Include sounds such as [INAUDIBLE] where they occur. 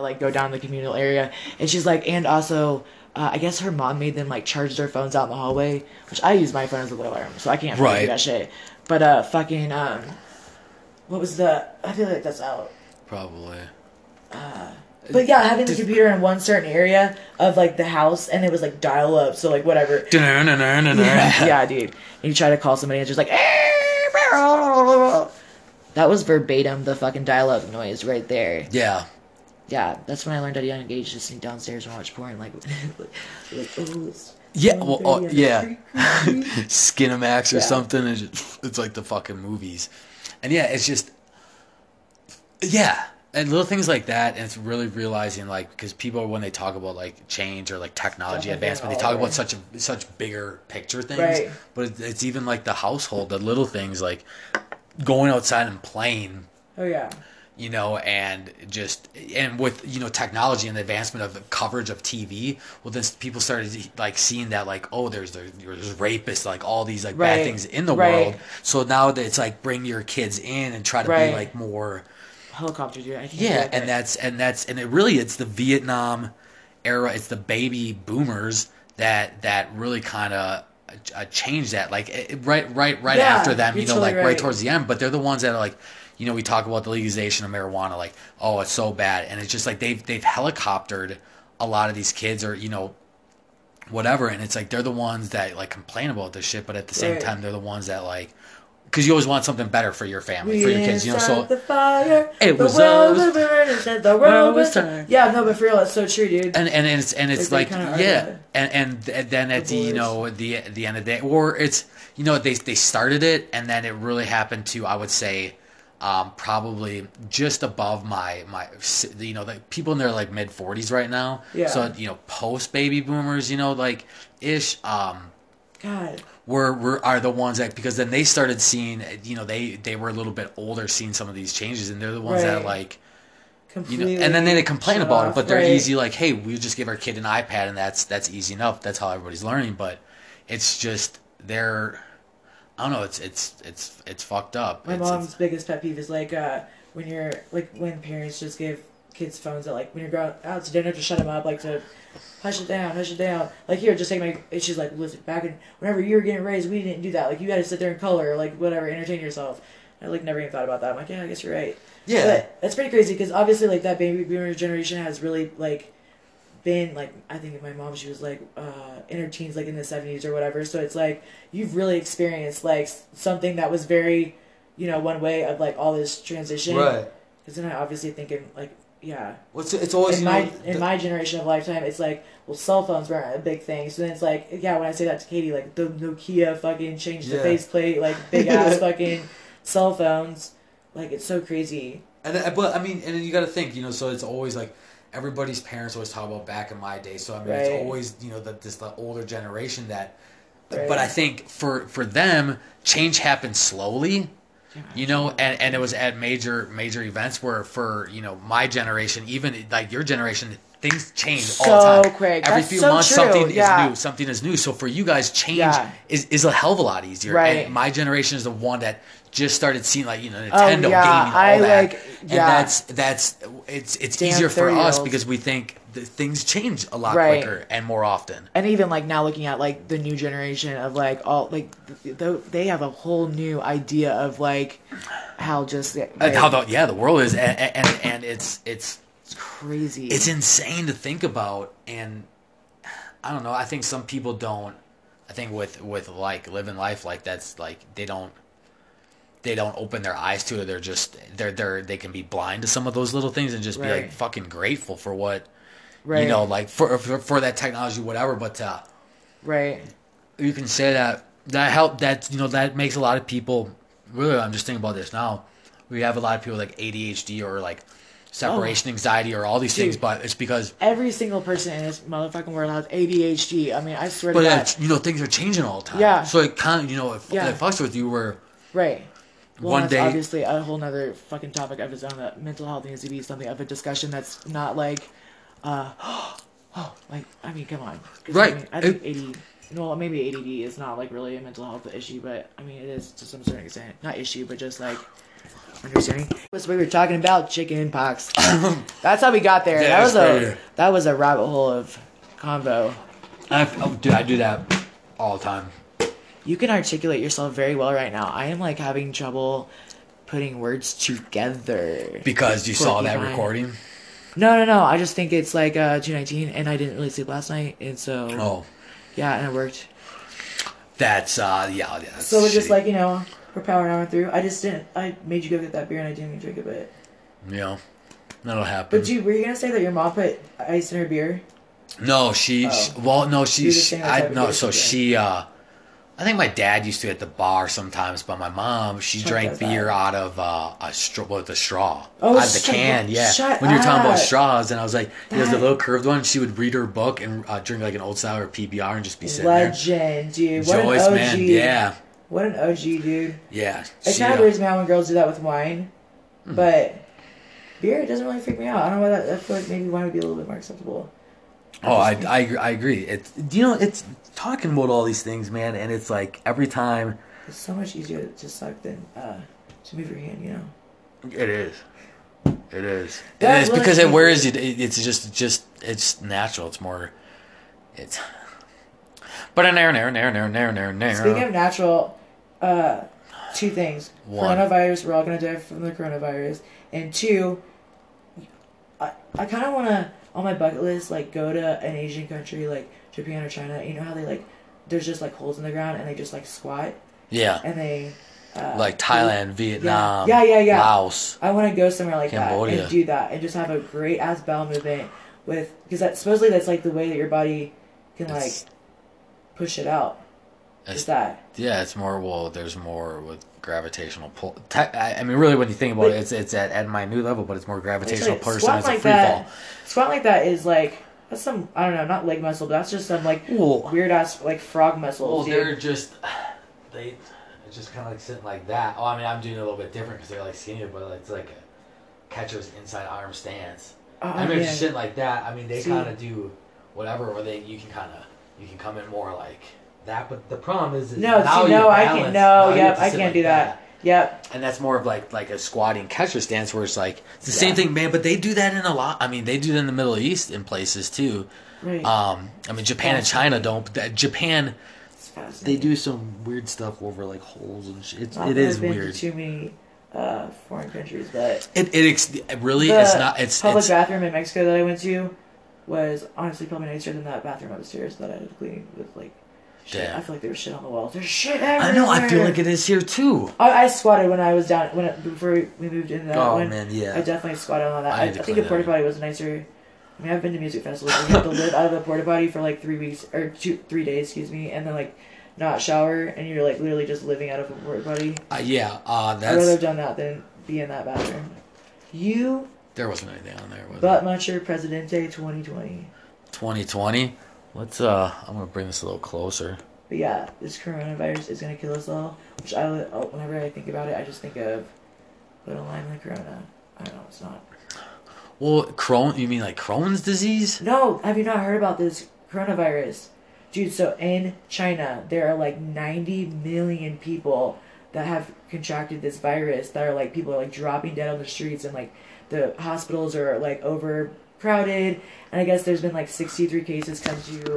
like go down the communal area, and she's like, and also. Uh, I guess her mom made them like charge their phones out in the hallway, which I use my phone as a alarm, so I can't Right. do that shit. But uh, fucking um, what was the? I feel like that's out. Probably. But yeah, having the computer in one certain area of like the house, and it was like dial up, so like whatever. [LAUGHS] Yeah, yeah, dude. And you try to call somebody, and it's just like. That was verbatim the fucking dial up noise right there. Yeah. Yeah, that's when I learned at a young age to sneak downstairs and watch porn. Like, [LAUGHS] like oh, it's Yeah, well, 1:30 and yeah. it's [LAUGHS] Skinamax or Yeah. something. It's, just, it's like the fucking movies, and yeah, it's just yeah, and little things like that. And it's really realizing like because people when they talk about like change or like technology Stuff advancement, they talk over. about such a such bigger picture things. Right. But it- it's even like the household, the little things like going outside and playing Oh yeah, you know, and just and with you know technology and the advancement of the coverage of TV, well, then people started like seeing that like oh, there's there's, there's rapists, like all these like Right. bad things in the Right. world. So now that it's like bring your kids in and try to Right. be like more helicopter dude. Yeah, and that's and that's and it really it's the Vietnam era, it's the baby boomers that that really kind of. Uh, changed that like it, right right right Yeah, after them you know totally like right. towards the end but they're the ones that are like you know we talk about the legalization of marijuana like oh it's so bad. And it's just like they've they've helicoptered a lot of these kids or you know whatever. And it's like they're the ones that like complain about this shit but at the same Right. time they're the ones that like because you always want something better for your family for your kids you know so the fire, It the was, world uh, was burned, and the world was turned. Yeah, no, but for real, it's so true, dude. and and it's and it's Like, like, yeah. the- and and then at the you know the the end of the day or it's you know they they started it and then it really happened to I would say um, probably just above my my you know the people in their like mid 40s right now Yeah. so you know post baby boomers you know like ish um God, were, were are the ones that because then they started seeing you know they they were a little bit older seeing some of these changes and they're the ones that Right. like you completely. know, and then they complain about it, but they're right. easy. Like, hey, we just give our kid an iPad, and that's that's easy enough. That's how everybody's learning. But it's just they're, I don't know. It's it's it's it's fucked up. My It's- mom's it's- biggest pet peeve is like uh, when you're like when parents just give kids phones that like when you're going out to dinner to shut them up, like to hush it down, hush it down. Like here, just take my. And she's like, listen, back in whenever you were getting raised, we didn't do that. Like you had to sit there and color, like whatever, entertain yourself. I like never even thought about that. I'm like, yeah, I guess you're right. yeah, But that's pretty crazy because obviously, like that baby boomer generation has really like been like I think my mom she was like uh, in her teens, like in the seventies or whatever. So it's like you've really experienced like something that was very, you know, one way of like all this transition. right. Because then I obviously thinking like yeah, Well, it's, it's always in my know, in the- my generation of lifetime, it's like well, cell phones weren't a big thing. So then it's like yeah, when I say that to Katie, like the Nokia fucking changed the Yeah. faceplate, like big ass [LAUGHS] fucking cell phones. Like it's so crazy. And but I mean, and then you got to think, you know, so it's always like everybody's parents always talk about back in my day. So I mean, it's always you know the this the older generation that. Right. But I think for for them, change happens slowly. You know, and, and it was at major major events where for you know my generation, even like your generation, things change all the So time. quick. Every That's few so months, true. something Yeah. is new. Something is new. So for you guys, change Yeah. is, is a hell of a lot easier. Right. And my generation is the one that just started seeing like you know Oh, Nintendo yeah. gaming, all I, that. like- and yeah. that's that's it's it's Damn easier for us because we think things change a lot Right. quicker and more often. and even like now looking at like the new generation of like all like th- th- they have a whole new idea of like how just like, how the yeah the world is and and, and it's it's it's crazy. it's insane to think about and i don't know i think some people don't i think with with like living life like that's like they don't they don't open their eyes to it they're just they're they're they can be blind to some of those little things and just be like fucking grateful for what right, you know like for, for for that technology whatever but uh right, you can say that that help that you know that makes a lot of people really i'm just thinking about this now we have a lot of people like adhd or like separation anxiety or all these things Oh. But it's because Every single person in this motherfucking world has ADHD. I mean, I swear But to God. you know things are changing all the time. Yeah. So it kind of you know it, Yeah. it fucks with you where Right. Well, one that's day obviously a whole nother fucking topic of its own. That mental health needs to be something of a discussion that's not like, uh, [GASPS] oh, like I mean, come on Right. I, mean, I think AD, well, maybe ADD is not like really a mental health issue, but I mean, it is to some certain extent. Not issue, but just like understanding. Was we were talking about chicken pox. [COUGHS] That's how we got there. Yeah, that was a that was a rabbit hole of convo. I, oh, dude, I do that all the time. You can articulate yourself very well right now. I am like having trouble putting words together. Because you saw that recording. No, no, no. I just think it's like uh, 219, and I didn't really sleep last night, and so Oh, yeah, and it worked. that's uh, yeah. yeah that's So we're just like you know we're powering on through. I just didn't. I made you go get that beer, and I didn't even drink it, but. Yeah. that'll happen. But you were you gonna say that your mom put ice in her beer? No, she, Oh. she- well, no, she, she I no, so she, uh, I think my dad used to at the bar sometimes, but my mom, she drank beer up. out of uh, a straw, with the straw, Oh, out of the can, yeah. shut when you're talking about straws, and I was like, there's the That- little curved one. She would read her book and uh, drink like an old style or PBR and just be sitting there. Legend, dude. What Joyce, an OG. man, yeah, What an OG, dude. yeah. It kind of uh, weirds me out when girls do that with wine, Hmm. but beer doesn't really freak me out. I don't know why that. I feel like maybe wine would be a little bit more acceptable. Oh, I, I, agree- I agree. It's you know, it's talking about all these things, man, and it's like every time It's so much easier to suck than uh, to move your hand. You know. It is. It is. That it is because it wears you. it- It's just, just, it's natural. It's more. It's. But a nair, nair, nair, nair, nair, nair, nair. Speaking of natural, uh, two things: One. coronavirus. We're all gonna die from the coronavirus, and two, I I kind of want to on my bucket list like go to an Asian country like Japan or China. You know how they like there's just like holes in the ground and they just like squat yeah, and they uh, like Thailand, Vietnam, Yeah, yeah, yeah. Laos. I want to go somewhere like that and do that and just have a great ass bowel movement with because that supposedly that's like the way that your body can like push it out. It's, Is that yeah, it's more. Well, there's more with gravitational pull. Te- I I mean, really, when you think about Like- it, it's it's at, at my new level, but it's more gravitational like, pull. squat It's a like free that. Squat like that is like that's some I don't know, not leg muscle, but that's just some like. Well, weird ass like frog muscles. Well, dude. they're just they just kind of like sitting like that. Oh, I mean, I'm doing it a little bit different because they're like skinnier, but like, it's like a catcher's inside arm stance. Oh, I mean, man. you're sitting like that, I mean, they kind of do whatever, or they you can kind of you can come in more like that. But the problem is, is No, now see, you're no, I can't. No, you yep, I can't like do that. Yep. And that's more of like like a squatting catcher stance, where it's like it's the Yeah. same thing, man. But they do that in a lot. I mean, they do that in the Middle East in places too. Right. Um, I mean, Japan and China don't. That- Japan, they do some weird stuff over like holes and shit. It's, Not it that is I've been weird. To too many uh, foreign countries, but It it ex- really the it's not it's public it's bathroom in Mexico that I went to was honestly probably nicer than that bathroom upstairs that I had to clean with like shit. Damn. I feel like there was shit on the walls. There's shit everywhere. I know I feel like it is here too. I, I squatted when I was down when it, before we, we moved into that Oh one. man, yeah. I definitely squatted on that. I I, I think a porta potty was nicer. I mean, I've been to music festivals you have to live out of a porta potty for like three weeks or two, three days, excuse me, and then like not shower, and you're like literally just living out of a porta potty. Uh, yeah, uh, I'd rather have done that than be in that bathroom. You there wasn't anything on there. Was butt muncher Presidente 2020. 2020. Let's uh, I'm gonna bring this a little closer. But yeah, this coronavirus is gonna kill us all. Which I, oh, whenever I think about it, I just think of little lime and Corona. I don't know, it's not. Well, Crohn. You mean like Crohn's disease? No, have you not heard about this coronavirus? Dude, so in China, there are like 90 million people that have contracted this virus that are like people are like dropping dead on the streets and like the hospitals are like overcrowded and I guess there's been like 63 cases come to